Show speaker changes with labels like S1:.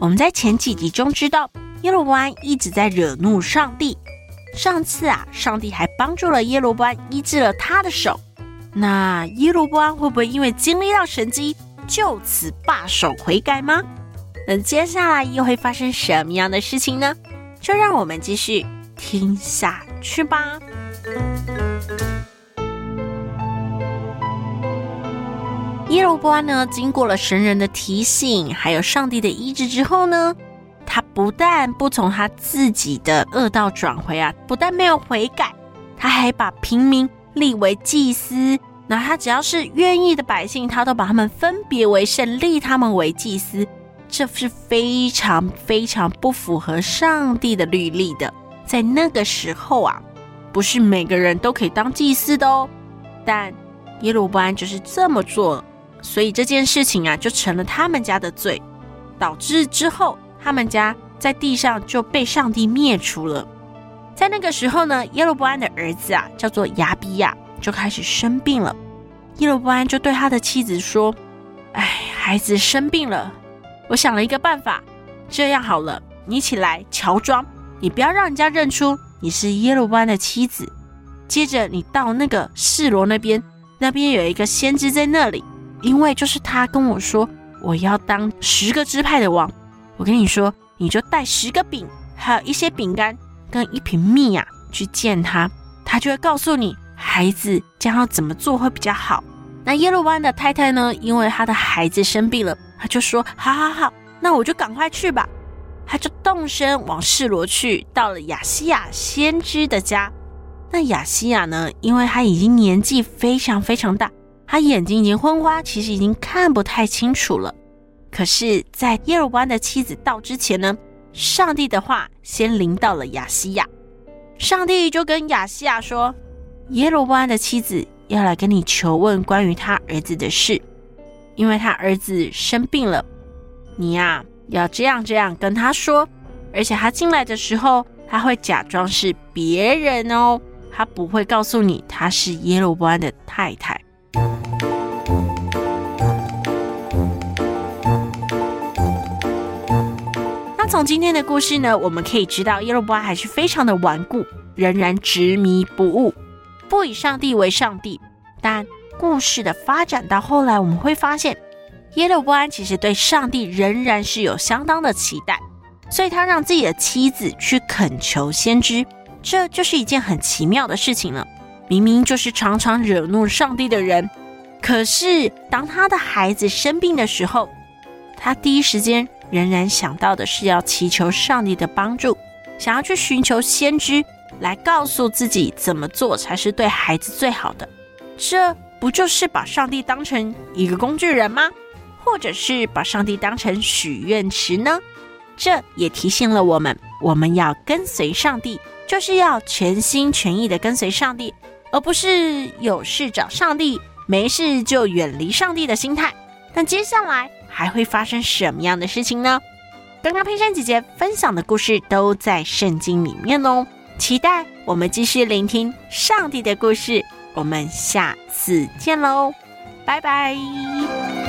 S1: 我们在前几集中知道，耶罗波安一直在惹怒上帝。上次啊，上帝还帮助了耶罗波安医治了他的手。那耶罗波安会不会因为经历到神迹，就此罢手悔改吗？那接下来又会发生什么样的事情呢？就让我们继续听下去吧。耶罗波安呢，经过了神人的提醒，还有上帝的医治之后呢，他不但不从他自己的恶道转回啊，不但没有悔改，他还把平民立为祭司。那他只要是愿意的百姓，他都把他们分别为圣，立他们为祭司。这是非常非常不符合上帝的律例的。在那个时候啊，不是每个人都可以当祭司的哦。但耶罗波安就是这么做。所以这件事情啊，就成了他们家的罪，导致之后他们家在地上就被上帝灭除了。在那个时候呢，耶罗波安的儿子啊，叫做亚比亚，就开始生病了。耶罗波安就对他的妻子说：“哎，孩子生病了，我想了一个办法。这样好了，你起来乔装，你不要让人家认出你是耶罗波安的妻子。接着你到那个示罗那边，那边有一个先知在那里。”因为就是他跟我说，我要当十个支派的王。我跟你说，你就带十个饼，还有一些饼干跟一瓶蜜呀，去见他，他就会告诉你孩子将要怎么做会比较好。那耶罗波安的太太呢？因为他的孩子生病了，他就说：好好好，那我就赶快去吧。他就动身往示罗去，到了亚西亚先知的家。那亚西亚呢？因为他已经年纪非常非常大。他眼睛已经昏花，其实已经看不太清楚了。可是，在耶罗波安的妻子到之前呢，上帝的话先临到了亚西亚。上帝就跟亚西亚说：“耶罗波安的妻子要来跟你求问关于他儿子的事，因为他儿子生病了。你呀，要这样这样跟他说。而且他进来的时候，他会假装是别人哦，他不会告诉你他是耶罗波安的太太。”从今天的故事呢，我们可以知道耶罗波安还是非常的顽固，仍然执迷不悟，不以上帝为上帝。但故事的发展到后来，我们会发现耶罗波安其实对上帝仍然是有相当的期待，所以他让自己的妻子去恳求先知，这就是一件很奇妙的事情了。明明就是常常惹怒上帝的人，可是当他的孩子生病的时候，他第一时间。仍然想到的是要祈求上帝的帮助，想要去寻求先知来告诉自己怎么做才是对孩子最好的。这不就是把上帝当成一个工具人吗？或者是把上帝当成许愿池呢？这也提醒了我们，我们要跟随上帝，就是要全心全意的跟随上帝，而不是有事找上帝，没事就远离上帝的心态。但接下来。还会发生什么样的事情呢？刚刚佩珊姐姐分享的故事都在圣经里面哦，期待我们继续聆听上帝的故事。我们下次见喽，拜拜。